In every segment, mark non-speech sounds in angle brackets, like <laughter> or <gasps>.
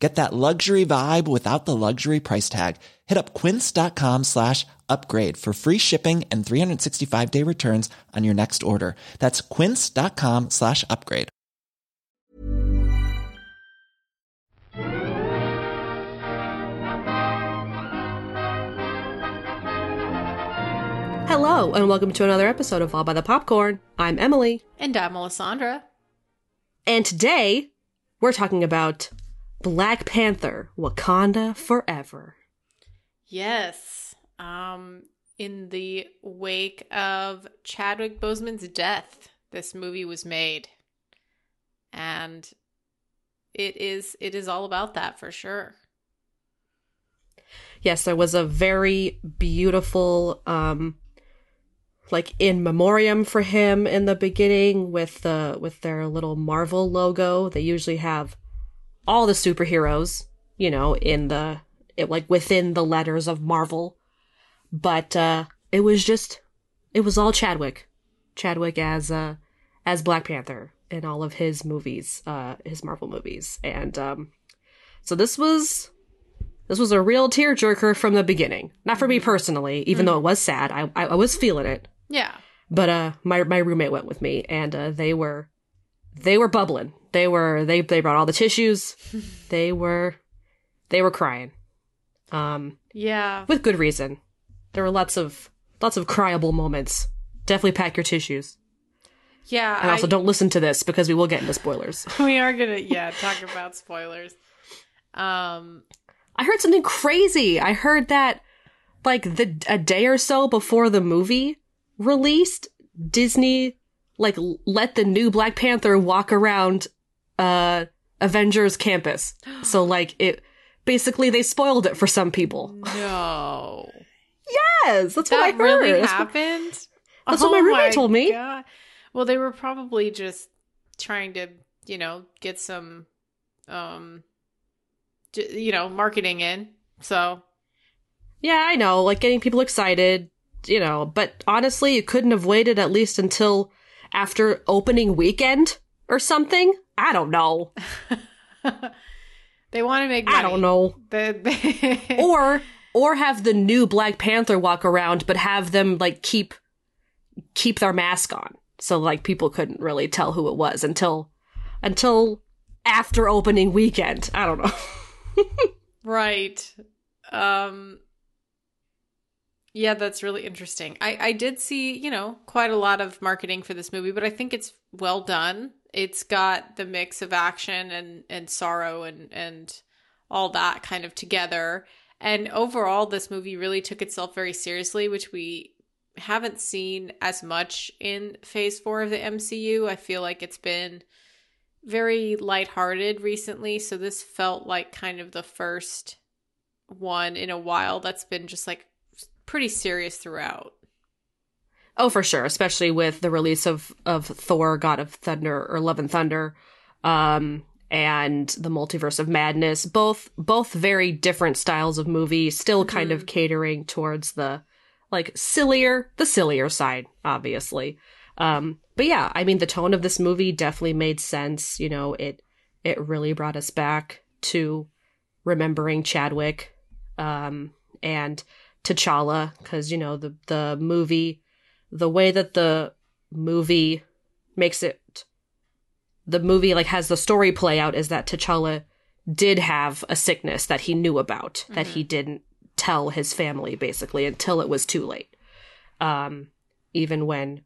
Get that luxury vibe without the luxury price tag. Hit up quince.com slash upgrade for free shipping and 365 day returns on your next order. That's quince.com slash upgrade. Hello, and welcome to another episode of All by the Popcorn. I'm Emily, And I'm Alessandra. and today we're talking about Black Panther Wakanda Forever. Yes. Um, in the wake of Chadwick Boseman's death, this movie was made. And it is it is all about that for sure. Yes, there was a very beautiful, um, like in memoriam for him in the beginning with the with their little Marvel logo. They usually have all the superheroes, you know, in the it, like within the letters of Marvel, but uh, it was just it was all Chadwick, Chadwick as uh as Black Panther in all of his movies, uh, his Marvel movies, and um, so this was this was a real tearjerker from the beginning. Not for me personally, even though it was sad. I, I I was feeling it, Yeah. but uh, my my roommate went with me, and uh, they were they were bubbling. They were they they brought all the tissues. <laughs> they were they were crying, um, Yeah. with good reason. There were lots of lots of cryable moments. Definitely pack your tissues, Yeah. and also I- don't listen to this because we will get into spoilers. <laughs> we are gonna yeah, talk about spoilers. Um I heard something crazy. I heard that like the a day or so before the movie released, Disney like let the new Black Panther walk around uh Avengers campus. So like it basically they spoiled it for some people. <laughs> no. Yes, that's what I that heard. really That's what- happened? that's what my roommate told me. God. Well, they were probably just trying to, you know, get some, um, you know, marketing in. So Yeah, I know, like getting people excited, you know, but honestly, you couldn't have waited at least until after opening weekend or something. I don't know. <laughs> they want to make. Money. I don't know. They- <laughs> or or have the new Black Panther walk around, but have them like keep keep their mask on, so like people couldn't really tell who it was until until after opening weekend. I don't know. <laughs> right. Um. Yeah, that's really interesting. I I did see, you know, quite a lot of marketing for this movie, but I think it's well done. It's got the mix of action and and sorrow and and all that kind of together. And overall this movie really took itself very seriously, which we haven't seen as much in phase 4 of the MCU. I feel like it's been very lighthearted recently, so this felt like kind of the first one in a while that's been just like pretty serious throughout. Oh, for sure, especially with the release of of Thor: God of Thunder or Love and Thunder, um, and the Multiverse of Madness. Both both very different styles of movie, still kind of catering towards the like sillier, the sillier side, obviously. Um, but yeah, I mean, the tone of this movie definitely made sense. You know, it it really brought us back to remembering Chadwick, um, and T'Challa, because you know the the movie the way that the movie makes it the movie like has the story play out is that T'Challa did have a sickness that he knew about that he didn't tell his family basically until it was too late. Um even when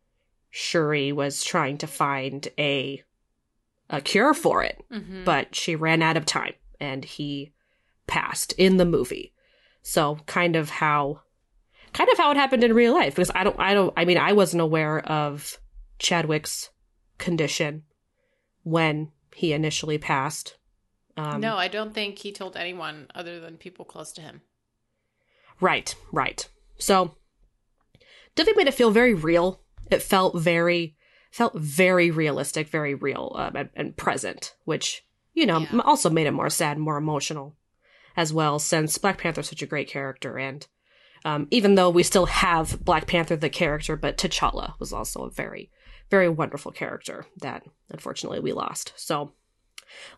Shuri was trying to find a a cure for it, Mm-hmm. but she ran out of time and he passed in the movie. So kind of how kind of how it happened in real life because I don't I don't I mean I wasn't aware of Chadwick's condition when he initially passed. Um, no, I don't think he told anyone other than people close to him. Right, right. So definitely made it feel very real. It felt very felt very realistic, very real, um, and, and, present, which you know Yeah. also made it more sad, more emotional as well. Since Black Panther's such a great character, and um, even though we still have Black Panther the character, but T'Challa was also a very, very wonderful character that unfortunately we lost. So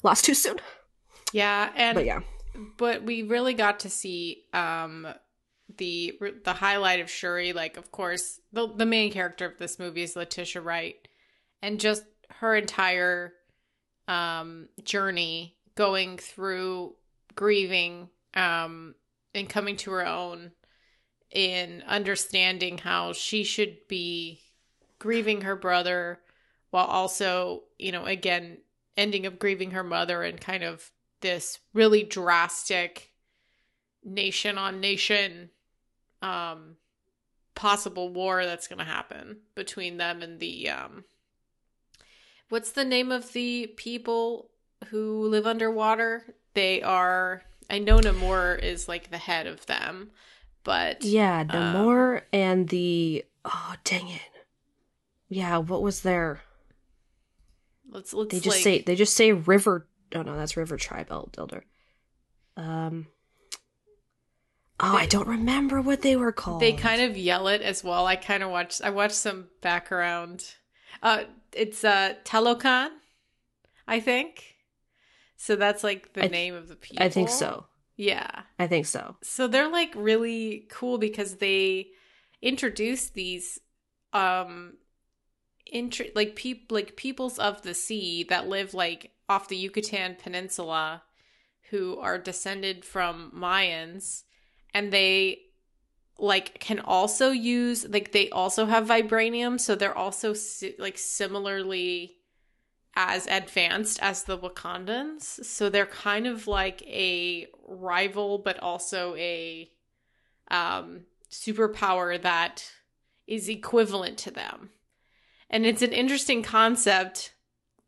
lost too soon. Yeah, and But yeah, but we really got to see um the the highlight of Shuri like of course the the main character of this movie is Letitia Wright and just her entire um journey going through grieving um and coming to her own in understanding how she should be grieving her brother while also you know again ending up grieving her mother and kind of this really drastic nation on nation um possible war that's going to happen between them and the um what's the name of the people who live underwater? They are i know namor is like the head of them but yeah, um, Namor and the oh dang it, yeah, what was their? let's let's They just like, say they just say river. Oh no, that's River Tribe Elder. Um. Oh, I don't remember what they were called. They kind of yell it as well. I kind of watched. I watched some background. Uh, it's uh Telokan, I think. So that's like the I name of the people. I think so. Yeah. I think so. So they're like really cool because they introduce these um intr- like peop- like peoples of the sea that live like off the Yucatan peninsula who are descended from Mayans and they like can also use like they also have vibranium so they're also si- like similarly as advanced as the Wakandans. So they're kind of like a rival but also a um superpower that is equivalent to them. And it's an interesting concept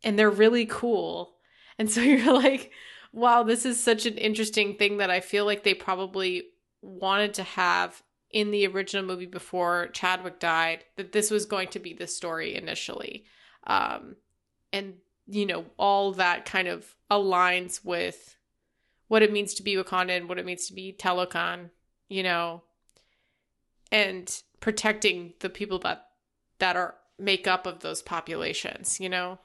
and they're really cool. And so <laughs> you're like wow this is such an interesting thing that i feel like they probably wanted to have in the original movie before Chadwick died that this was going to be the story initially. Um, and, you know, all that kind of aligns with what it means to be Wakandan, what it means to be Telokan, you know, and protecting the people that that are make up of those populations, you know.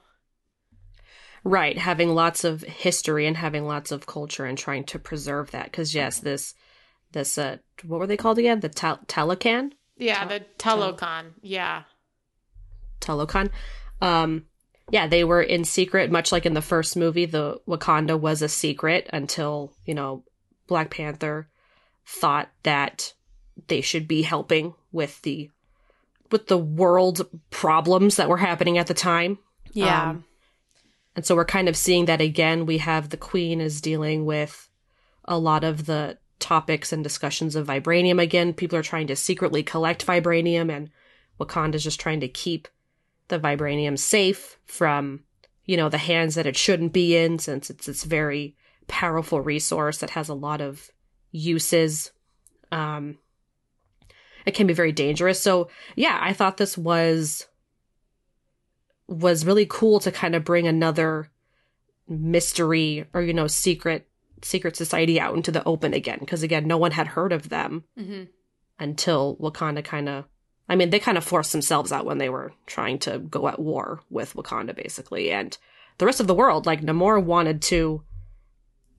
Right, having lots of history and having lots of culture and trying to preserve that. Because yes, this this uh, what were they called again? The Tal- Talokan, Yeah, Tel- the Telokan. Yeah. Talokan. Um, yeah, they were in secret, much like in the first movie. The Wakanda was a secret until you know Black Panther thought that they should be helping with the with the world problems that were happening at the time. Yeah. Um, And so we're kind of seeing that again. We have the Queen is dealing with a lot of the topics and discussions of vibranium again. People are trying to secretly collect vibranium, and Wakanda's just trying to keep the vibranium safe from, you know, the hands that it shouldn't be in, since it's this very powerful resource that has a lot of uses. Um, it can be very dangerous. So yeah, I thought this was was really cool to kind of bring another mystery or you know secret secret society out into the open again because again no one had heard of them hmm until Wakanda kind of I mean they kind of forced themselves out when they were trying to go at war with Wakanda basically and the rest of the world like Namor wanted to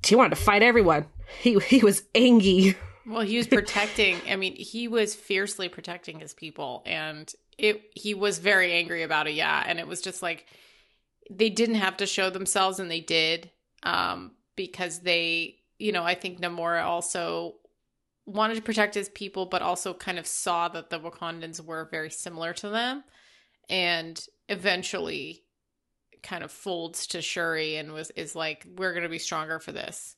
he wanted to fight everyone he he was angry Well, he was protecting. I mean, he was fiercely protecting his people, and it. He was very angry about it. Yeah, and it was just like they didn't have to show themselves, and they did, um, because they, you know, I think Namora also wanted to protect his people, but also kind of saw that the Wakandans were very similar to them, and eventually, kind of folds to Shuri and was is like, "We're gonna be stronger for this,"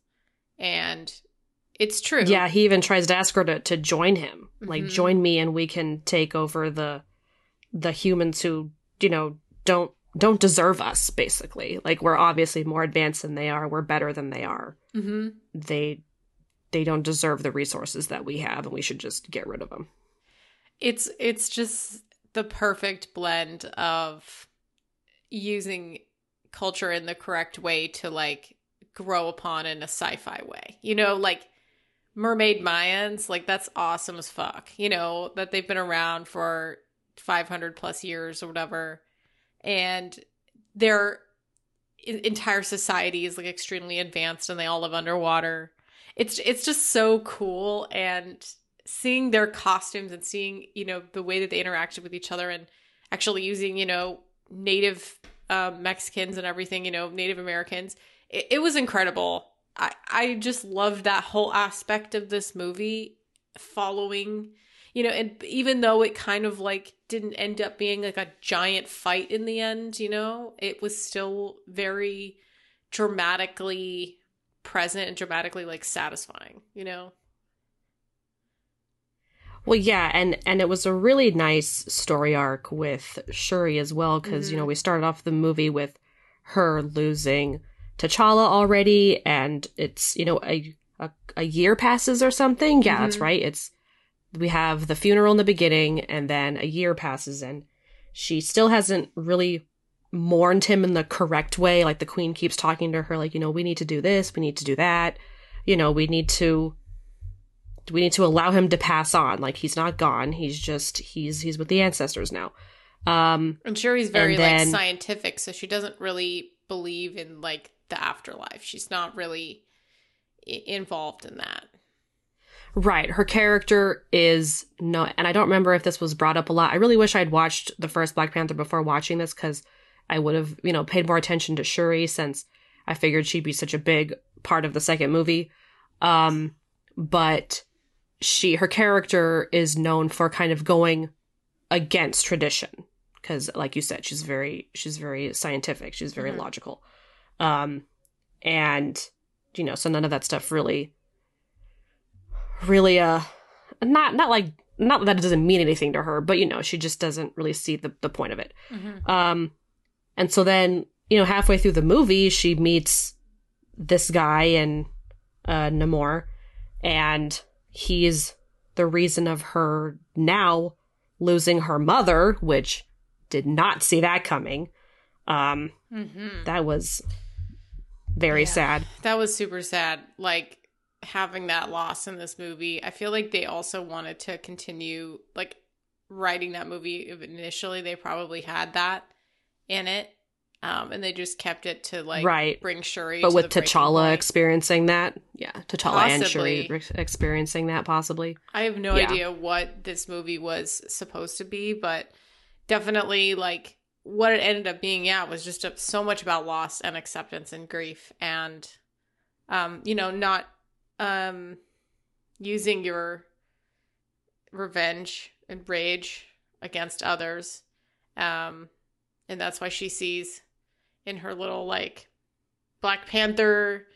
and it's true. Yeah, he even tries to ask her to, to join him. Like, Mhm. join me and we can take over the the humans who, you know, don't don't deserve us, basically. Like we're obviously more advanced than they are, we're better than they are. hmm They they don't deserve the resources that we have and we should just get rid of them. It's it's just the perfect blend of using culture in the correct way to like grow upon in a sci-fi way. You know, like mermaid Mayans, like that's awesome as fuck. You know, that they've been around for 500 plus years or whatever. And their entire society is like extremely advanced and they all live underwater. It's it's just so cool and seeing their costumes and seeing, you know, the way that they interacted with each other and actually using, you know, native um, Mexicans and everything, you know, Native Americans. It, it was incredible. I, I just loved that whole aspect of this movie following, you know, and even though it kind of like didn't end up being like a giant fight in the end, you know, it was still very dramatically present and dramatically like satisfying, you know? Well, yeah, and and it was a really nice story arc with Shuri as well because mm-hmm. you know mm-hmm. we started off the movie with her losing T'Challa already, and it's you know a a, a year passes or something. Yeah, mm-hmm. that's right. It's we have the funeral in the beginning, and then a year passes, and she still hasn't really mourned him in the correct way. Like the Queen keeps talking to her, like you know we need to do this, we need to do that, you know we need to we need to allow him to pass on. Like he's not gone. He's just he's he's with the ancestors now. Um I'm sure he's very then, like scientific, so she doesn't really believe in like the afterlife. She's not really I- involved in that. Right. Her character is no, and I don't remember if this was brought up a lot. I really wish I'd watched the first Black Panther before watching this because I would have, you know, paid more attention to Shuri since I figured she'd be such a big part of the second movie. Um, but she her character is known for kind of going against tradition because like you said she's very she's very scientific she's very mm-hmm. logical um and you know so none of that stuff really really uh not not like not that it doesn't mean anything to her but you know she just doesn't really see the, the point of it mm-hmm. um and so then you know halfway through the movie she meets this guy in uh namor and he's the reason of her now losing her mother, which did not see that coming. Um, mm-hmm. that was very yeah, sad. That was super sad. Like having that loss in this movie. I feel like they also wanted to continue like writing that movie initially. They probably had that in it um, and they just kept it to like right. bring Shuri, but with T'Challa experiencing that, yeah, T'Challa possibly. and Shuri experiencing that possibly. I have no yeah. idea what this movie was supposed to be, but definitely like what it ended up being. Yeah, was just a, so much about loss and acceptance and grief, and um, you know, not um, using your revenge and rage against others. Um, and that's why she sees in her little like Black Panther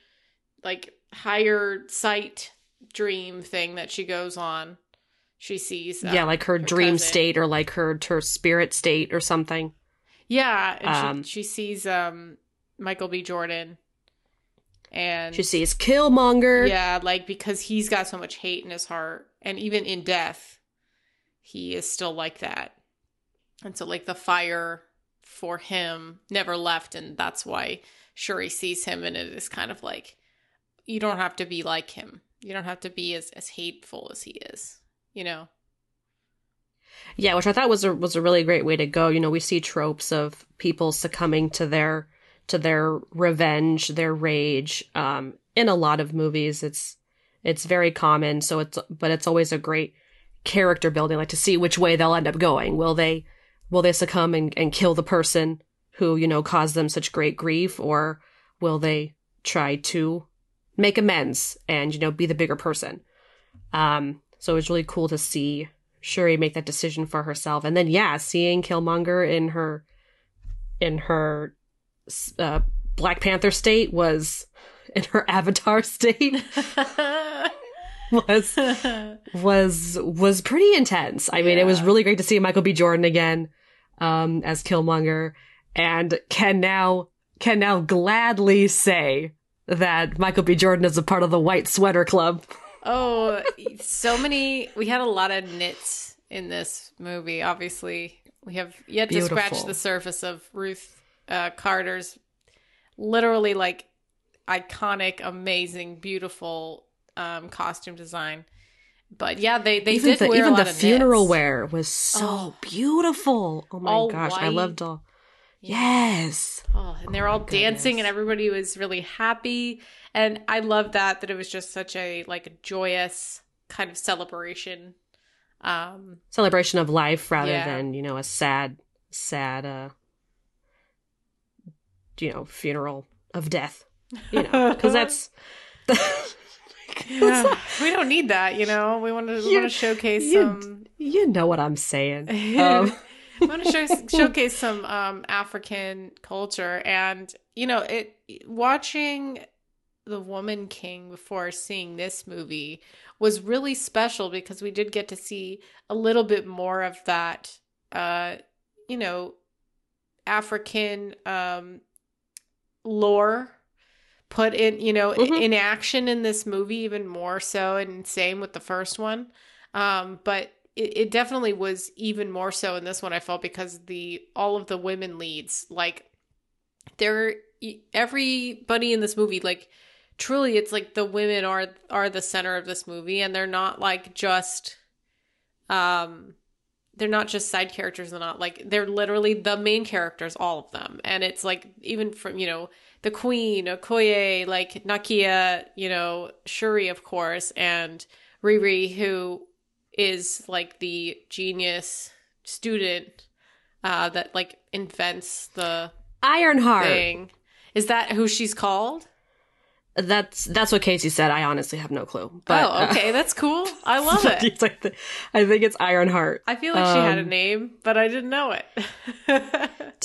like higher sight dream thing that she goes on. She sees yeah, like her, her dream cousin. state or like her her spirit state or something. Yeah, um, she, she sees um Michael B. Jordan and she sees Killmonger. Yeah, like because he's got so much hate in his heart, and even in death, he is still like that. And so, like the fire for him never left and that's why Shuri sees him and it is kind of like you don't have to be like him. You don't have to be as as hateful as he is, you know. Yeah, which I thought was a was a really great way to go. You know, we see tropes of people succumbing to their to their revenge, their rage. Um, in a lot of movies, it's it's very common. So it's but it's always a great character building, like to see which way they'll end up going. Will they will they succumb and, and kill the person who, you know, caused them such great grief, or will they try to make amends and, you know, be the bigger person? Um, so it was really cool to see Shuri make that decision for herself. And then, yeah, seeing Killmonger in her, in her, uh, Black Panther state was <laughs> in her avatar <laughs> state <laughs> was was was pretty intense. I mean, yeah. it was really great to see Michael B. Jordan again um, as Killmonger, and can now can now gladly say that Michael B. Jordan is a part of the White Sweater Club. Oh, <laughs> so many! We had a lot of knits in this movie. Obviously, we have yet to scratch the surface of Ruth uh, Carter's literally like iconic, amazing, beautiful um, costume design. But yeah, they they even did the, wear even a lot the funeral knits. wear was so Oh. beautiful. Oh my All gosh, I loved all. Yes. Oh, and they're all dancing, and everybody was really happy. And I love that that it was just such a like a joyous kind of celebration. Um, Celebration of life rather Yeah. than, you know, a sad, sad, uh, you know, funeral of death. You know, because <laughs> that's. <laughs> <laughs> yeah, we don't need that, you know. We want to we want to showcase you- some. you know what I'm saying. <laughs> Um, I want to show, showcase some um, African culture, and you know, it watching the Woman King before seeing this movie was really special because we did get to see a little bit more of that, uh, you know, African um, lore put in, you know, Mhm. in action in this movie even more so, and same with the first one. Um, but it, it definitely was even more so in this one. I felt because the all of the women leads, like, they're everybody in this movie, like, truly, it's like the women are are the center of this movie, and they're not like just, um, they're not just side characters. They're not like they're literally the main characters, all of them, and it's like even from you know the queen, Okoye, like Nakia, you know Shuri, of course, and Riri, who is like the genius student uh that like invents the Ironheart. thing. Is that who she's called? That's that's what Casey said. I honestly have no clue. But, oh, okay, that's cool. <laughs> I love it. it's like the, I think it's Ironheart. I feel like she had a Um, name, but I didn't know it.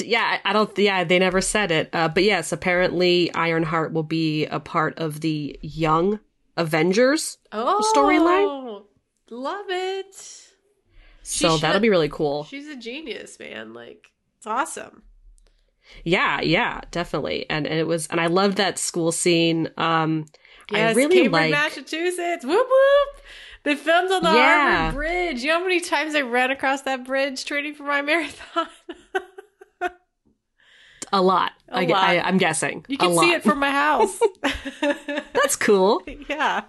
Yeah, I don't. Yeah, they never said it. Uh, but yes, apparently Ironheart will be a part of the Young Avengers. oh, Storyline? Love it. So should- that'll be really cool. She's a genius, man. Like it's awesome. Yeah, yeah, definitely. And, and it was, and I loved that school scene. Um, Yes, I really Cambridge, like. Massachusetts. Whoop whoop. They filmed on the Yeah. Harvard Bridge. You know how many times I ran across that bridge training for my <laughs> marathon? A lot. A I, lot. I, I'm guessing. You can see it from my house. <laughs> That's cool. <laughs> yeah.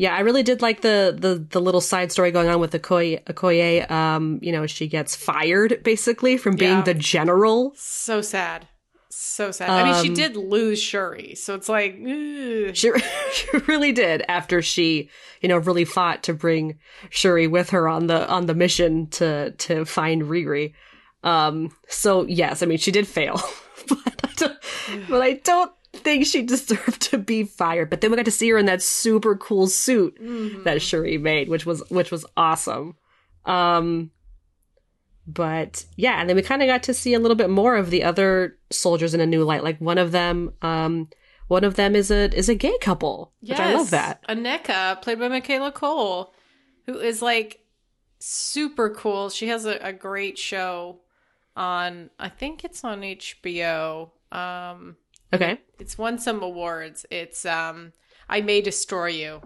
Yeah, I really did like the the the little side story going on with Okoye. Okoye, um, you know, she gets fired basically from being Yeah. the general. So sad. So sad. I mean, she Um, did lose Shuri, so it's like, ugh. She, <laughs> she really did after she, you know, really fought to bring Shuri with her on the on the mission to to find Riri. Um, so yes, I mean she did fail, <laughs> but I don't, but I don't think she <laughs> deserved to be fired. But then we got to see her in that super cool suit Mhm. that Shuri made, which was which was awesome. Um, but yeah, and then we kind of got to see a little bit more of the other soldiers in a new light. Like one of them, um, one of them is a is a gay couple, which I love that. Aneka, played by Michaela Coel, who is like super cool. She has a, a great show on, I think it's on HBO. Um, Okay, it's won some awards. It's um, I May Destroy You.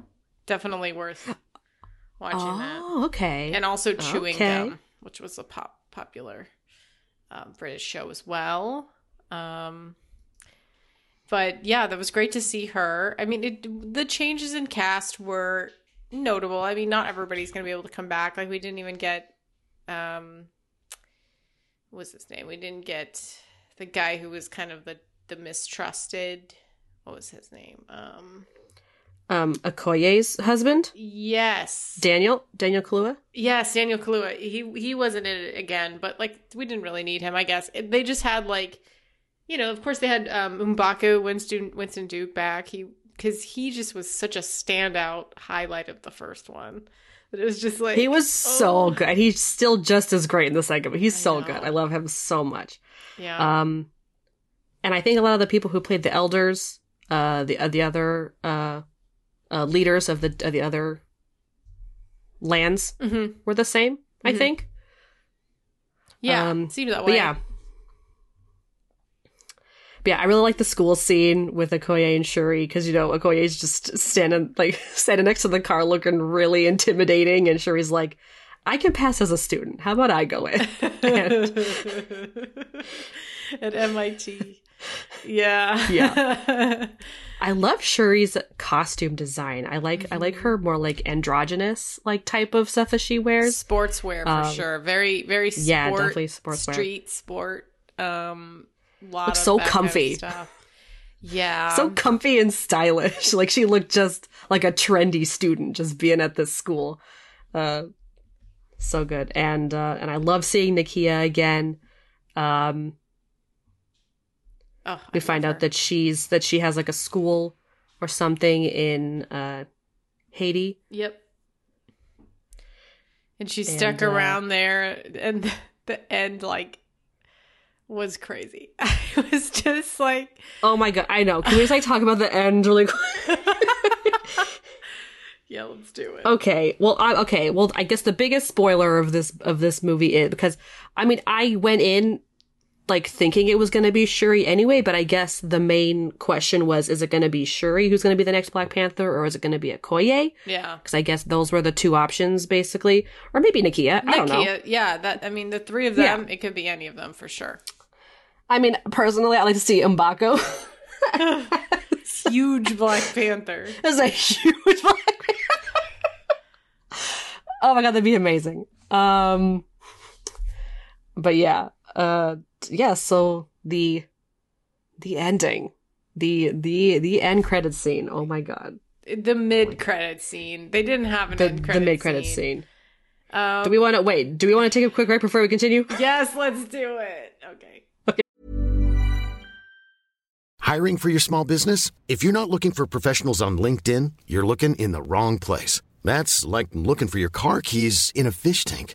Definitely worth watching that. oh okay, And also Chewing Okay. Gum, which was a pop popular um, British show as well. Um, but yeah, that was great to see her. I mean, it, the changes in cast were notable. I mean, not everybody's going to be able to come back. Like we didn't even get um, what's his name? We didn't get the guy who was kind of the the mistrusted. What was his name? Um, um, Okoye's husband, yes, Daniel Daniel Kaluuya. Yes, Daniel Kaluuya. He he wasn't in it again, but like we didn't really need him. I guess they just had like, you know, of course they had um, M'Baku Winston Winston Duke back. He because he just was such a standout highlight of the first one. That it was just like He was so oh. good. He's still just as great in the second, but he's I so know. good. I love him so much. yeah Um, and I think a lot of the people who played the elders, uh, the uh, the other uh, uh, leaders of the the other lands hmm were the same. I Mhm. think. yeah um, seemed that way. yeah. But yeah, I really like the school scene with Okoye and Shuri because you know Okoye's just standing like <laughs> standing next to the car, looking really intimidating, and Shuri's like, "I can pass as a student. How about I go in?" <laughs> And- <laughs> at MIT. Yeah. Yeah. <laughs> I love Shuri's costume design. I like I like Mm-hmm. her more like androgynous like type of stuff that she wears. Sportswear for Um, sure. Very, very sport, yeah, definitely sportswear. Street sport. Um, lot Looks so that kind of comfy. Yeah. so comfy and stylish. <laughs> Like she looked just like a trendy student just being at this school. Uh so good. And uh and I love seeing Nakia again. Um oh, we find out that she's that she has like a school or something in uh Haiti. Yep. And she stuck And, uh, around there, and the end like was crazy. <laughs> I was just like, Oh my god, I know. Can we just like talk about the end really quick? <laughs> yeah, let's do it. Okay. Well, I, okay. Well, I guess the biggest spoiler of this of this movie is because I mean I went in like thinking it was going to be Shuri anyway, but I guess the main question was: Is it going to be Shuri who's going to be the next Black Panther, or is it going to be Okoye? Yeah. Because I guess those were the two options basically, or maybe Nakia. I don't know. Yeah, that I mean the three of Yeah. them, it could be any of them for sure. I mean, personally, I like to see M'Baku <laughs> Huge Black Panther. <laughs> as a huge Black Panther. <laughs> oh my god, that'd be amazing. Um, but yeah, uh, yeah. So the the ending, the the the end credit scene. Oh my god, The mid credit scene. They didn't have an the end the mid credit scene. Um, Do we want to wait? Do we want to take a quick break before we continue? <laughs> yes, let's do it. okay Okay. Hiring for your small business? If you're not looking for professionals on LinkedIn, you're looking in the wrong place. That's like looking for your car keys in a fish tank.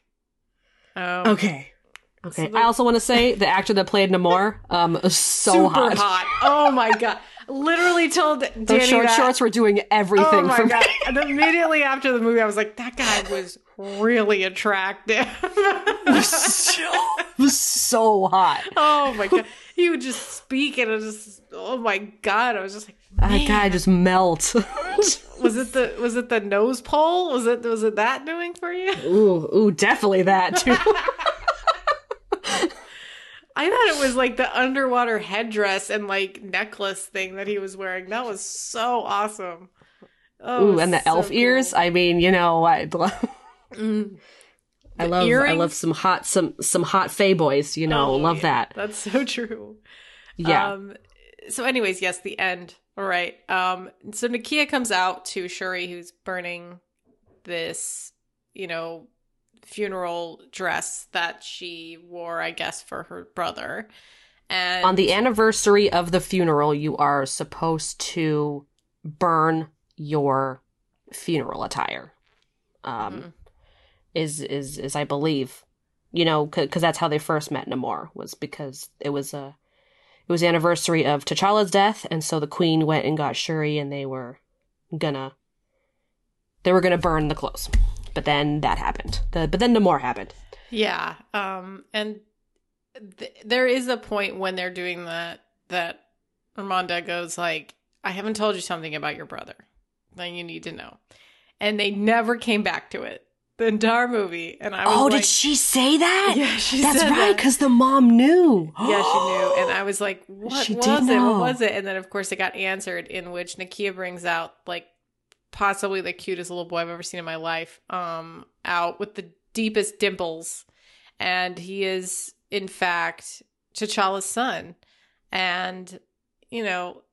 Um, Okay. Okay. So the- I also want to say the actor that played Namor, um, so super hot. Oh my god! Literally told Danny Those short that. shorts were doing everything Oh my for god! me. And immediately after the movie, I was like, that guy was really attractive. <laughs> It was so hot. oh my god! He would just speak, and I was just, oh my god! I was just like, That guy just melt. <laughs> was it the was it the nose pole? Was it was it that doing for you? ooh, ooh, definitely that too. <laughs> I thought it was like the underwater headdress and like necklace thing that he was wearing. That was so awesome. Oh, Ooh, and the so elf cool. ears. I mean, you know, I, Mm. I love, I love some hot, some some hot fey boys. You know, Oh, love yeah. that. That's so true. Yeah, Um, so, anyways, yes, the end. All right. Um, so Nakia comes out to Shuri, who's burning this, you know, funeral dress that she wore, I guess, for her brother. And on the anniversary of the funeral, you are supposed to burn your funeral attire. Um, Mhm. Is is is I believe, you know, because that's how they first met Namor was because it was a it was the anniversary of T'Challa's death, and so the Queen went and got Shuri, and they were gonna they were gonna burn the clothes, but then that happened. The, but then Namor happened. Yeah. Um, and th- there is a point when they're doing that that Ramonda goes like, "I haven't told you something about your brother that you need to know," and they never came back to it the entire movie. And I was Oh, like, did she say that? Yeah, she said That's right, because the mom knew. <gasps> Yeah, she knew. And I was like, what She was did it? know. What was it? And then, of course, it got answered, in which Nakia brings out, like, possibly the cutest little boy I've ever seen in my life, um, out with the deepest dimples. And he is, in fact, T'Challa's son. And you know,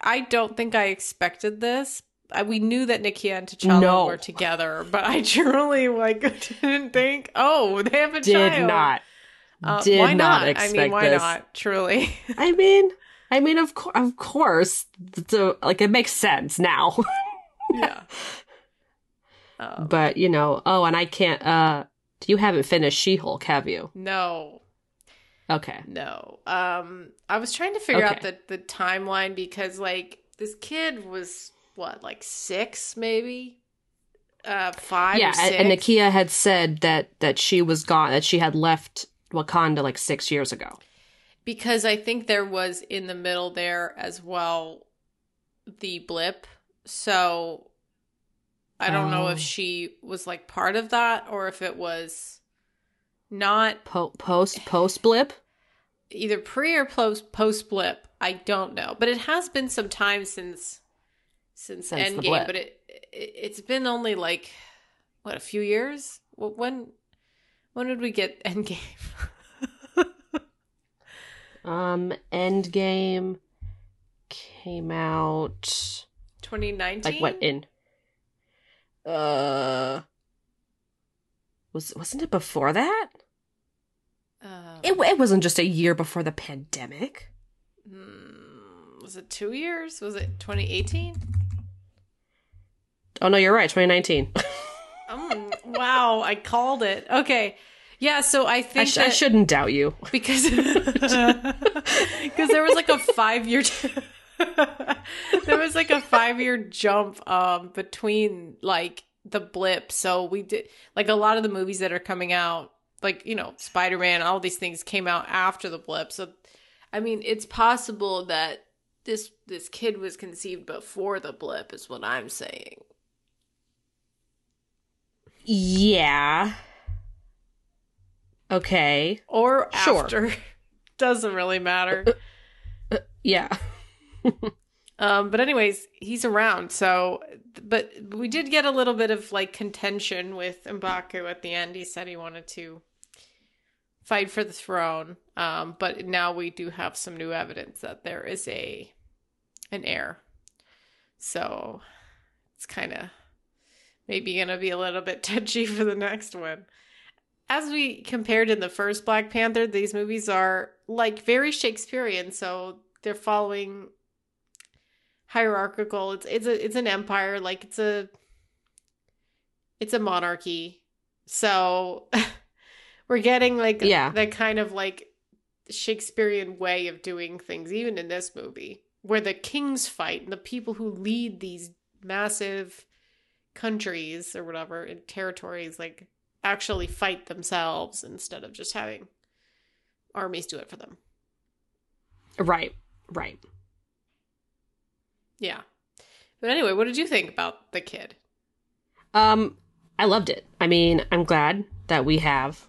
I don't think I expected this. I, we knew that Nakia and T'Challa No. were together, but I truly like <laughs> didn't think. Oh, they have a Did child. not. Uh, did why not I expect mean, why this. not? Truly. <laughs> I mean, I mean, of course, of course. So, like, it makes sense now. <laughs> yeah. Um, but you know, oh, and I can't. uh You haven't finished She-Hulk, have you? no, Okay. no. Um, I was trying to figure out the the timeline because like this kid was what, like six, maybe, uh, five. yeah, or and, six? and Nakia had said that that she was gone, that she had left Wakanda like six years ago. because I think there was in the middle there as well the blip. So I don't know Oh. if she was like part of that or if it was not Po- post post blip. either pre or post post blip. I don't know, but it has been some time since since, Since Endgame. But it, it it's been only like what a few years. Wh- When when did we get <laughs> Endgame? Um, Endgame came out 2019. like what in? Uh, was wasn't it before that? Um, It it wasn't just a year before the pandemic. Hmm, was it two years? Was it 2018? Oh no, you're right. 2019. Um, <laughs> wow, I called it. Okay. Yeah, so I I, think sh- I shouldn't doubt you. <laughs> because <laughs> because there was like a five year there was like a five year jump um between like the blip so we did like a lot of the movies that are coming out like you know spider-man all these things came out after the blip so i mean it's possible that this this kid was conceived before the blip is what i'm saying Yeah. Okay. or Sure. after <laughs> doesn't really matter Yeah. <laughs> Um, but anyways, he's around. So, but we did get a little bit of like contention with Mbaku at the end. He said he wanted to fight for the throne. Um, but now we do have some new evidence that there is a an heir. So it's kind of maybe going to be a little bit touchy for the next one. As we compared in the first Black Panther, these movies are like very Shakespearean, so they're following hierarchical. It's it's a it's an empire, like it's a it's a monarchy. So <laughs> we're getting like Yeah. the kind of like Shakespearean way of doing things, even in this movie, where the kings fight and the people who lead these massive countries or whatever and territories like actually fight themselves instead of just having armies do it for them. Right. Right. Yeah. But anyway, what did you think about the kid? Um, I loved it. I mean, I'm glad that we have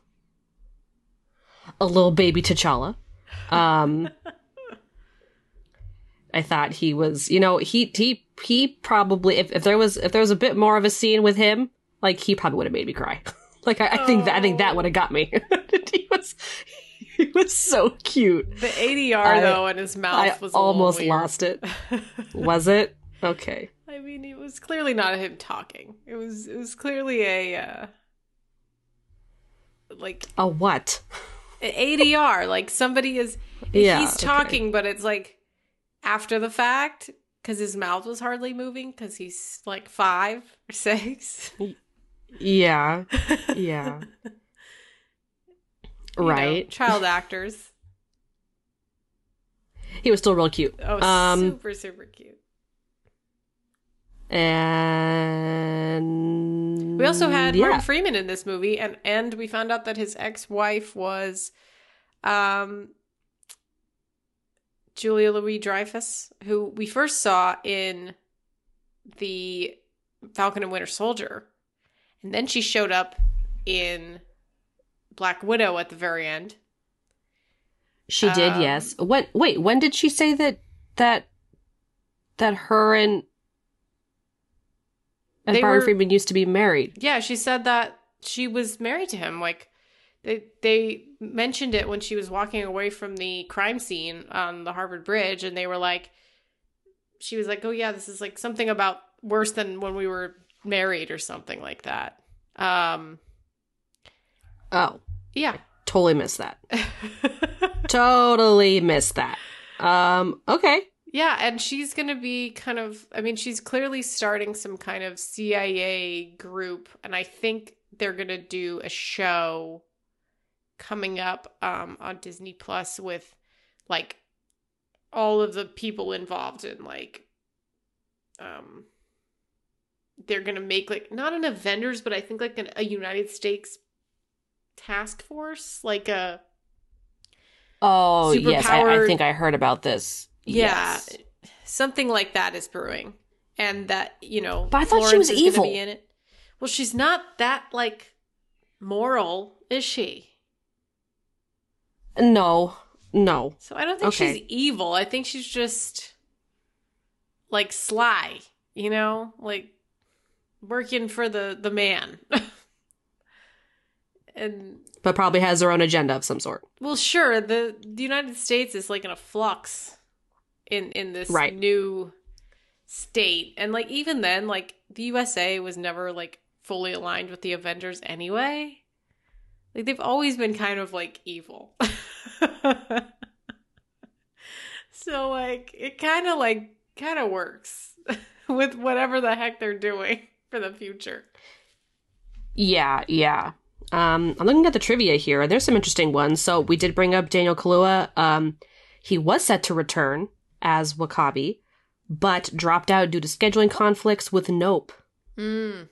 a little baby T'Challa. Um, <laughs> I thought he was, you know, he he he probably if, if there was if there was a bit more of a scene with him, like he probably would have made me cry. <laughs> like I, I think that I think that would have got me. <laughs> he was he was so cute. The ADR I- though in his mouth I was almost lost it. <laughs> Was it? Okay. I mean, it was clearly not him talking. It was it was clearly a uh like A what? ADR. like somebody is Yeah, he's okay. talking, but it's like after the fact because his mouth was hardly moving because he's like five or six. Yeah. Yeah. <laughs> You know, right. child actors. <laughs> He was still real cute. Oh, um, super super cute. and We also had yeah. Martin Freeman in this movie, and and we found out that his ex wife was, um, Julia Louis Dreyfus, who we first saw in the Falcon and Winter Soldier, and then she showed up in Black Widow at the very end. She did, um, yes. When wait, when did she say that that that her and and were- Freeman used to be married? Yeah, she said that she was married to him. Like they they mentioned it when she was walking away from the crime scene on the Harvard Bridge, and they were like, she was like, "Oh yeah, this is like something about worse than when we were married or something like that." Um, Oh, yeah. totally missed that. <laughs> totally missed that. Um, okay. Yeah, and she's going to be kind of I mean, she's clearly starting some kind of CIA group and I think they're going to do a show coming up um on Disney Plus with like all of the people involved in like um they're to make like not an Avengers but I think like an, a United States task force, like a Oh, yes. I, I think I heard about this. Yeah, Yes. something like that is brewing, and that you know. But I thought she was evil. Be in it. Well, she's not that like moral, is she? No, no. So I don't think Okay. she's evil. I think she's just like sly, you know, like working for the the man. <laughs> and But probably has her own agenda of some sort. Well, sure. The the United States is like in a flux in in this Right. new state, and like even then, like the USA was never like fully aligned with the Avengers anyway. Like they've always been kind of like evil. <laughs> so like it kind of like kind of works <laughs> with whatever the heck they're doing for the future. Yeah, yeah. Um, I'm looking at the trivia here. There's some interesting ones. So we did bring up Daniel Kaluuya. Um, he was set to return as W'Kabi, but dropped out due to scheduling conflicts with Nope. Mm.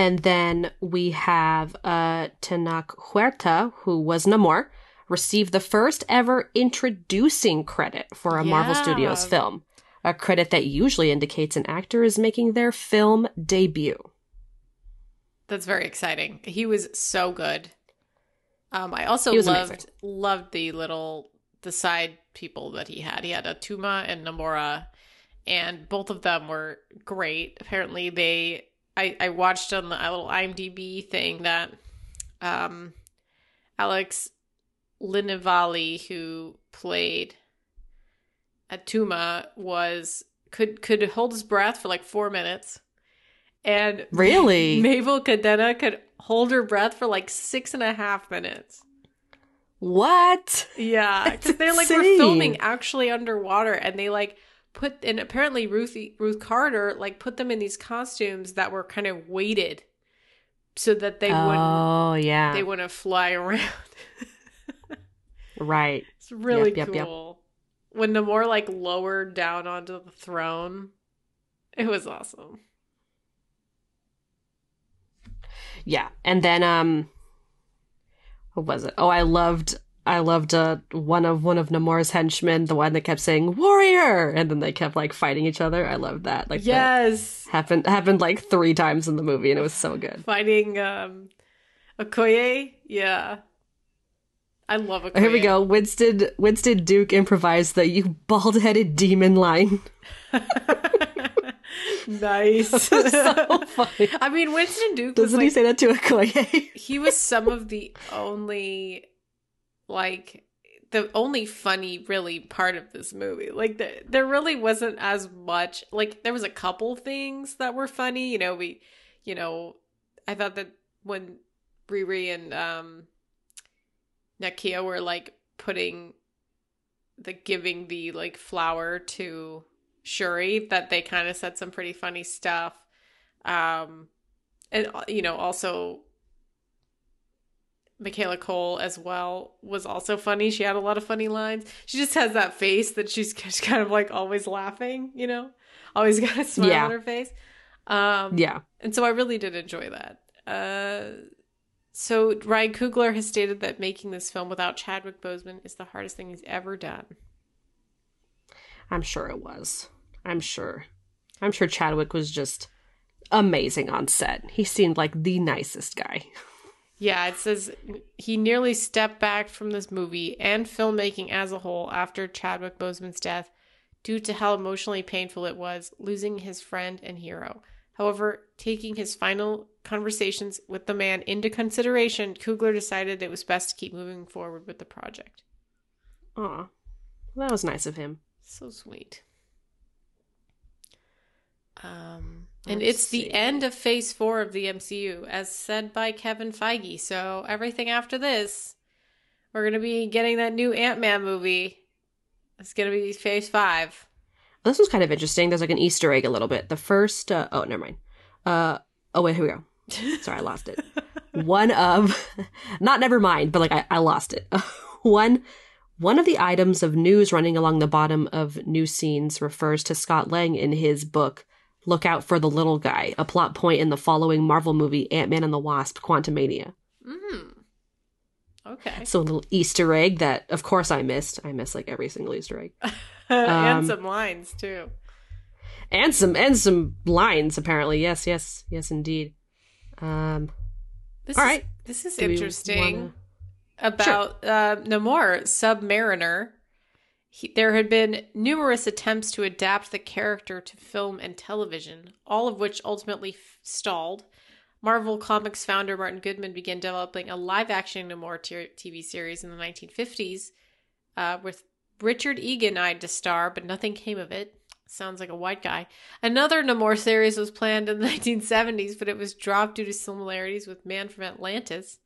And then we have uh, Tenoch Huerta, who was Namor, received the first ever introducing credit for a Marvel Studios film, a credit that usually indicates an actor is making their film debut. That's very exciting. He was so good. Um, I also loved amazing. loved the little the side people that he had. He had Attuma and Namora, and both of them were great. Apparently, they I I watched on the little IMDb thing that um Alex Livinalli, who played Attuma, was could could hold his breath for like four minutes. And Really? <laughs> Mabel Cadena could hold her breath for like six and a half minutes. What? Yeah, <laughs> because they're like we're filming actually underwater, and they like put and apparently Ruth Ruth Carter like put them in these costumes that were kind of weighted, so that they wouldn't oh, yeah. they wouldn't fly <laughs> around. right. it's really Yep, yep, yep. cool. When Namor like lowered down onto the throne, it was awesome. Yeah. And then um what was it? Oh, I loved I loved uh, one of one of Namor's henchmen, the one that kept saying "warrior," and then they kept like fighting each other. I loved that. Like, that Yes, happened happened like three times in the movie, and it was so good. fighting um Okoye. Yeah, I love Okoye. Here we go. Winston Winston Duke improvised the "you bald headed demon" line. <laughs> nice. <laughs> so funny. I mean, Winston Duke Doesn't he like, say that to Okoye? he was some of the only like the only funny really part of this movie. Like there, there really wasn't as much like there was a couple things that were funny. You know we you know i thought that when riri and um nakia were like putting the giving the like flower to shuri that they kind of said some pretty funny stuff. Um and you know also Michaela Coel as well was also funny. She had a lot of funny lines. She just has that face that she's <laughs> kind of like always laughing, you know, always got a <laughs> smile Yeah. on her face. Um, yeah. and so I really did enjoy that. Uh, so Ryan Coogler has stated that making this film without Chadwick Boseman is the hardest thing he's ever done. I'm sure it was. I'm sure. I'm sure Chadwick was just amazing on set. He seemed like the nicest guy. <laughs> Yeah, it says he nearly stepped back from this movie and filmmaking as a whole after Chadwick Boseman's death due to how emotionally painful it was losing his friend and hero. However, taking his final conversations with the man into consideration, Coogler decided it was best to keep moving forward with the project. Aw. That was nice of him. So sweet. Um, and Let's it's see. the end of phase four of the MCU, as said by Kevin Feige. So everything after this, we're going to be getting that new Ant Man movie. It's going to be phase five. This was kind of interesting. There's like an Easter egg a little bit. The first, uh, oh, never mind. Uh, oh wait, here we go. <laughs> Sorry, I lost it. One of, <laughs> not never mind, but like I, I lost it. <laughs> one, one of the items of news running along the bottom of news scenes refers to Scott Lang in his book. Look out for the little guy, a plot point in the following Marvel movie, Ant Man and the Wasp: Quantumania. Mm. Okay. So a little Easter egg that, of course, I missed. I miss like every single Easter egg. <laughs> and Um, some lines, too. and some and some lines apparently yes yes yes indeed um This all is, right. This is Do interesting. wanna- about uh, Namor, Submariner. He, there had been numerous attempts to adapt the character to film and television, all of which ultimately f- stalled. Marvel Comics founder Martin Goodman began developing a live action Namor t- TV series in the 1950s uh, with Richard Egan eyed to star, but nothing came of it. Sounds like a white guy. Another Namor series was planned in the <laughs> 1970s, but it was dropped due to similarities with Man from Atlantis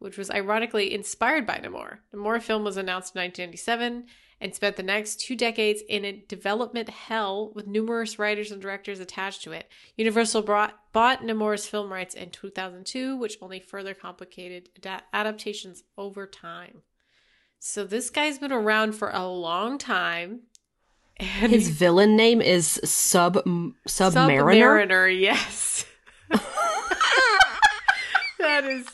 which was ironically inspired by Namor. The Namor film was announced in 1997 and spent the next two decades in a development hell with numerous writers and directors attached to it. Universal brought, bought Namor's film rights in 2002, which only further complicated ada- adaptations over time. So this guy's been around for a long time. And his villain name is sub submariner Submariner, yes. <laughs> that is.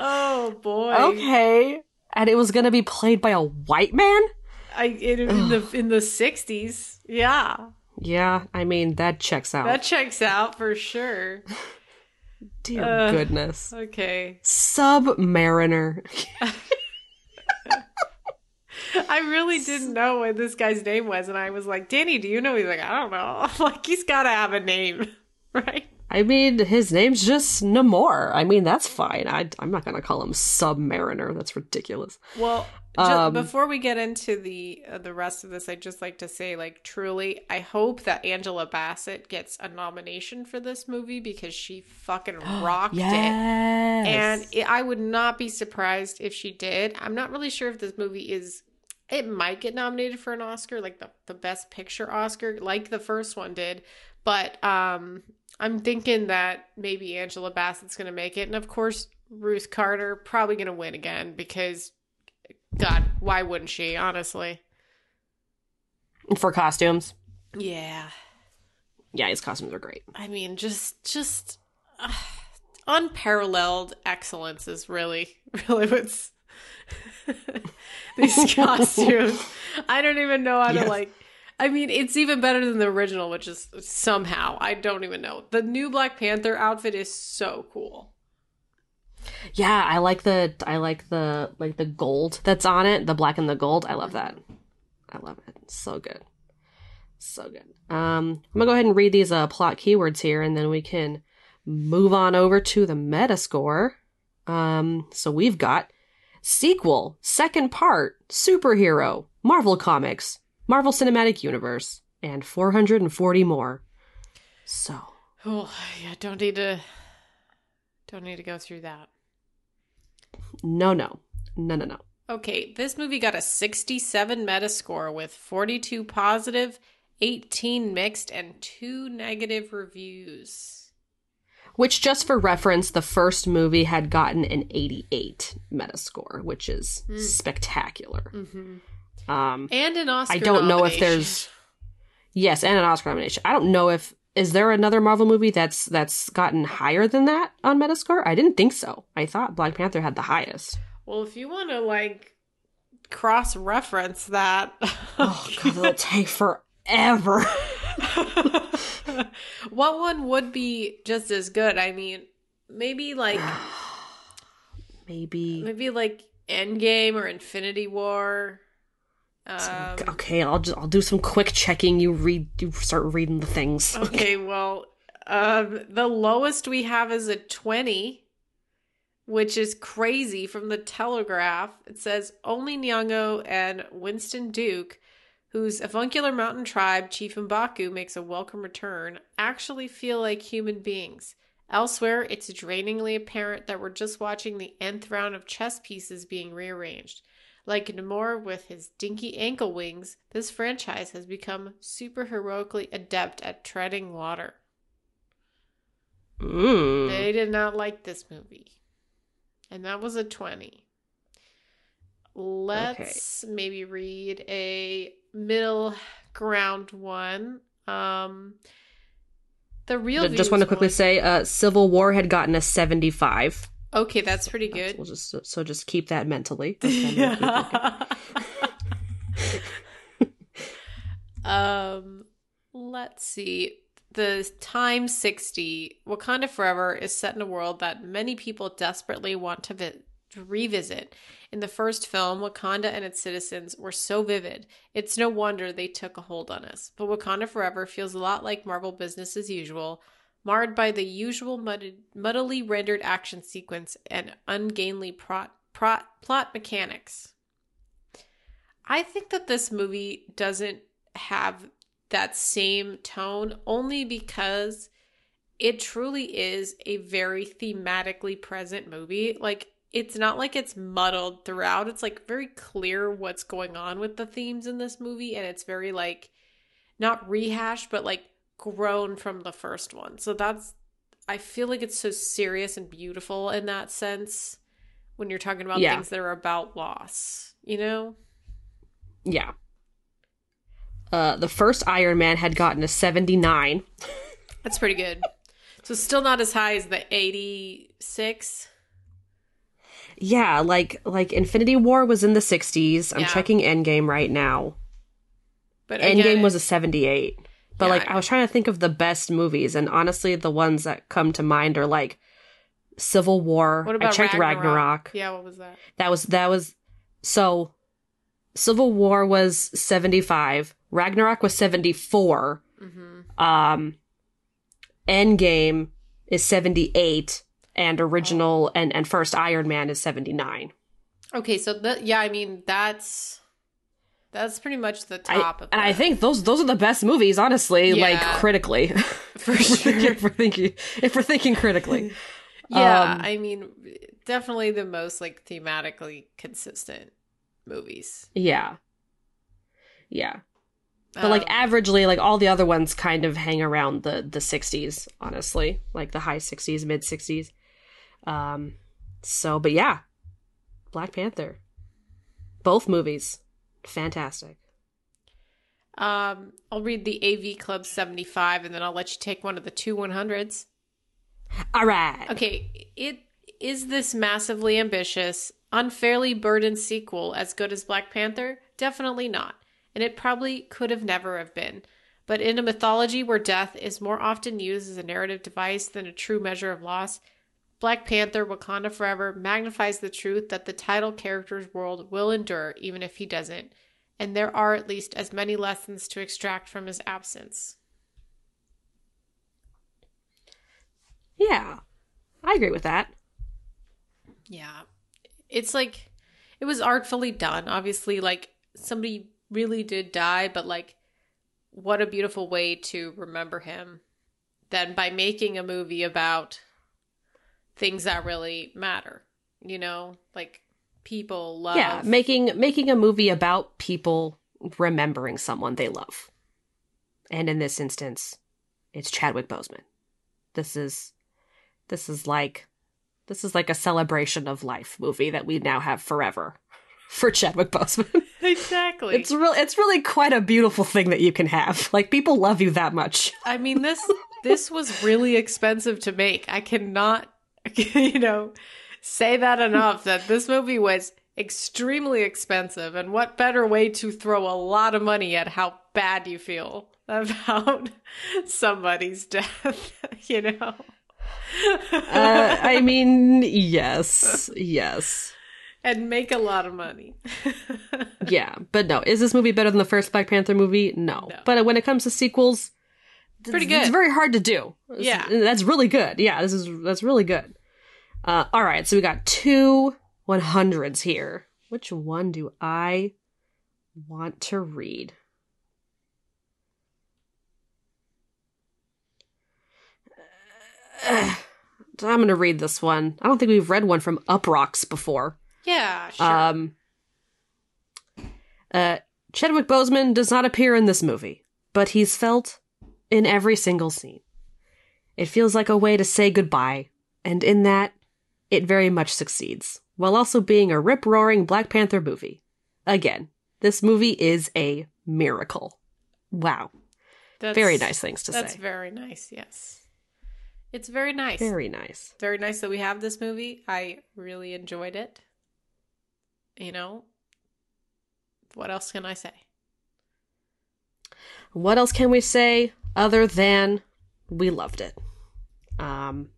Oh boy. <laughs> okay and it was gonna be played by a white man I in, in the in the sixties. Yeah, yeah i mean that checks out that checks out for sure. dear uh, goodness Okay, submariner <laughs> <laughs> I really didn't know what this guy's name was, and I was like, "Danny, do you know?" He's like, "I don't know." <laughs> Like, he's got to have a name, right? I mean his name's just namor i mean that's fine I, i'm not gonna call him submariner that's ridiculous Well, Um, before we get into the uh, the rest of this, I'd just like to say, like, truly, I hope that Angela Bassett gets a nomination for this movie because she fucking <gasps> rocked it. And it, I would not be surprised if she did. I'm not really sure if this movie is. It might get nominated for an Oscar, like the, the Best Picture Oscar, like the first one did. But um, I'm thinking that maybe Angela Bassett's going to make it. And of course, Ruth Carter probably going to win again because, God, why wouldn't she, honestly? for costumes Yeah. yeah his costumes are great I mean, just just uh, unparalleled excellence is really <laughs> really what's <laughs> these <laughs> costumes. I don't even know how Yes. to like. I mean, it's even better than the original, which is somehow I don't even know. The new Black Panther outfit is so cool. Yeah, I like the I like the like the gold that's on it, the black and the gold. I love that. I love it. So good. So good. Um I'm gonna go ahead and read these uh plot keywords here and then we can move on over to the meta score. Um so we've got sequel, second part, superhero, Marvel Comics, Marvel Cinematic Universe, and 440 more. So Oh yeah, don't need to don't need to go through that. no no. No no no. Okay, this movie got a 67 Metascore with 42 positive, 18 mixed, and two negative reviews. Which, just for reference, the first movie had gotten an 88 Metascore, which is hmm. spectacular. Mm-hmm. Um, And an Oscar. I don't know if there's yes, and an Oscar nomination. I don't know if is there another Marvel movie that's that's gotten higher than that on Metascore. I didn't think so. I thought Black Panther had the highest. Well, if you want to like cross reference that. <laughs> Oh god, it'll <laughs> take forever. <laughs> what one would be just as good? I mean, maybe like <sighs> Maybe maybe like Endgame or Infinity War. Um, okay. I'll just I'll do some quick checking. You read. You start reading the things. <laughs> okay, well, Um, the lowest we have is a 20, which is crazy from the Telegraph. It says only Nyong'o and Winston Duke, whose avuncular mountain tribe, Chief M'Baku, makes a welcome return, actually feel like human beings. Elsewhere, it's drainingly apparent that we're just watching the nth round of chess pieces being rearranged. Like Namor with his dinky ankle wings, this franchise has become super heroically adept at treading water. Mm. They did not like this movie. And that was a 20. Let's maybe read a middle ground one. Um The real just want to quickly one- say, uh, Civil War had gotten a 75. Okay, that's pretty good. We'll just so just keep that mentally. <laughs> Okay, I'm gonna keep it. um, let's see. The time 60, Wakanda Forever is set in a world that many people desperately want to, vi- to revisit. In the first film, Wakanda and its citizens were so vivid. It's no wonder they took a hold on us. But Wakanda Forever feels a lot like Marvel business as usual, marred by the usual muddily rendered action sequence and ungainly prot, prot, plot mechanics. I think that this movie doesn't have that same tone only because it truly is a very thematically present movie. Like, it's not like it's muddled throughout. It's like very clear what's going on with the themes in this movie, and it's very like not rehashed, but like grown from the first one. So that's, I feel like it's so serious and beautiful in that sense when you're talking about Yeah. things that are about loss, you know? Yeah. Uh, the first Iron Man had gotten a 79. <laughs> That's pretty good. So still not as high as the 86. Yeah, like like Infinity War was in the 60s. I'm Yeah. checking Endgame right now. But Endgame again, was a 78. But Yeah, like I was trying to think of the best movies and honestly the ones that come to mind are like Civil War. what about I checked Ragnarok? Ragnarok. Yeah, what was that? That was that was so Civil War was 75, Ragnarok was 74. Mm-hmm. Um Endgame is 78 and original and and first Iron Man is 79. Okay, so the, yeah, I mean that's that's pretty much the I- top of it. and I think those those are the best movies honestly, like critically. <laughs> for sure. if we're thinking if we're thinking critically. <laughs> yeah, Um, I mean definitely the most like thematically consistent movies. Yeah. Yeah. But like Um, averagely, like all the other ones kind of hang around the the sixties, honestly. Like the high sixties, mid sixties. Um so but yeah. Black Panther. Both movies. Fantastic. um I'll read the AV Club 75 and then I'll let you take one of the two 100s. Alright. Okay, it is this massively ambitious, unfairly burdened sequel as good as Black Panther? Definitely not. And it probably could have never have been. But in a mythology where death is more often used as a narrative device than a true measure of loss, Black Panther Wakanda Forever magnifies the truth that the title character's world will endure even if he doesn't. And there are at least as many lessons to extract from his absence. Yeah. I agree with that. Yeah. It's like it was artfully done. Obviously, like somebody really did die, but like what a beautiful way to remember him than by making a movie about things that really matter. You know, like people love Yeah, making making a movie about people remembering someone they love. And in this instance, it's Chadwick Boseman. This is this is like this is like a celebration of life movie that we now have forever <laughs> for Chadwick Boseman. <laughs> exactly. It's real it's really quite a beautiful thing that you can have. <laughs> Like people love you that much. I mean this this was really expensive to make. I cannot <laughs> you know say that enough that this movie was extremely expensive and what better way to throw a lot of money at how bad you feel <laughs> about somebody's death, <laughs> you know. Uh, I mean, yes. Yes. and make a lot of money. Yeah, but no. Is this movie better than the first Black Panther movie? No. No. But when it comes to sequels, Pretty good. It's very hard to do. Yeah. That's really good. Yeah, this is that's really good. Uh, all right, so we got two 100s here. Which one do I want to read? Uh, I'm going to read this one. I don't think we've read one from Uproxx before. Yeah, sure. Um, uh, Chadwick Boseman does not appear in this movie, but he's felt in every single scene. It feels like a way to say goodbye, and in that, it very much succeeds, while also being a rip roaring Black Panther movie. Again, this movie is a miracle. Wow. That's- very nice things to That's say. That's very nice. Yes, it's very nice. Very nice. very nice that we have this movie. I really enjoyed it. You know, what else can I say? What else can we say other than we loved it? Um,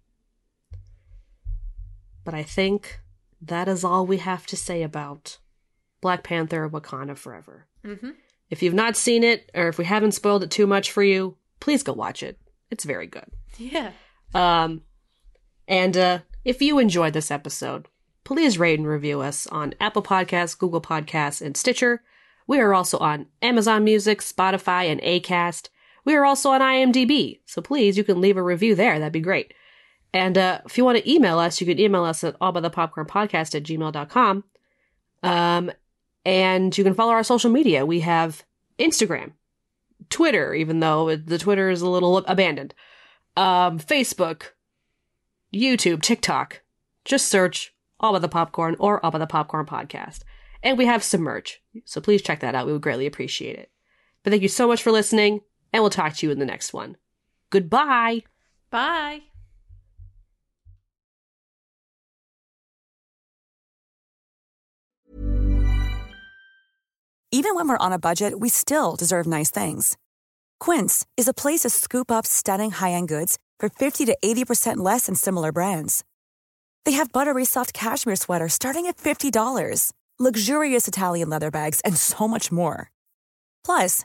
but I think that is all we have to say about Black Panther Wakanda Forever. Mm-hmm. If you've not seen it, or if we haven't spoiled it too much for you, please go watch it. It's very good. Yeah. Um, and uh, if you enjoyed this episode, please rate and review us on Apple Podcasts, Google Podcasts, and Stitcher. We are also on Amazon Music, Spotify, and Acast. We are also on IMDb, so please, you can leave a review there. That'd be great. And uh, if you want to email us, you can email us at allbythepopcornpodcast at gmail.com. Um, and you can follow our social media. We have Instagram, Twitter, even though the Twitter is a little abandoned um, Facebook, YouTube, TikTok. Just search All About the Popcorn or All About the Popcorn Podcast. And we have some merch, so please check that out. We would greatly appreciate it. But thank you so much for listening, and we'll talk to you in the next one. Goodbye. Bye. Even when we're on a budget, we still deserve nice things. Quince is a place to scoop up stunning high-end goods for 50 to 80% less than similar brands. They have buttery soft cashmere sweaters starting at $50, luxurious Italian leather bags, and so much more. Plus,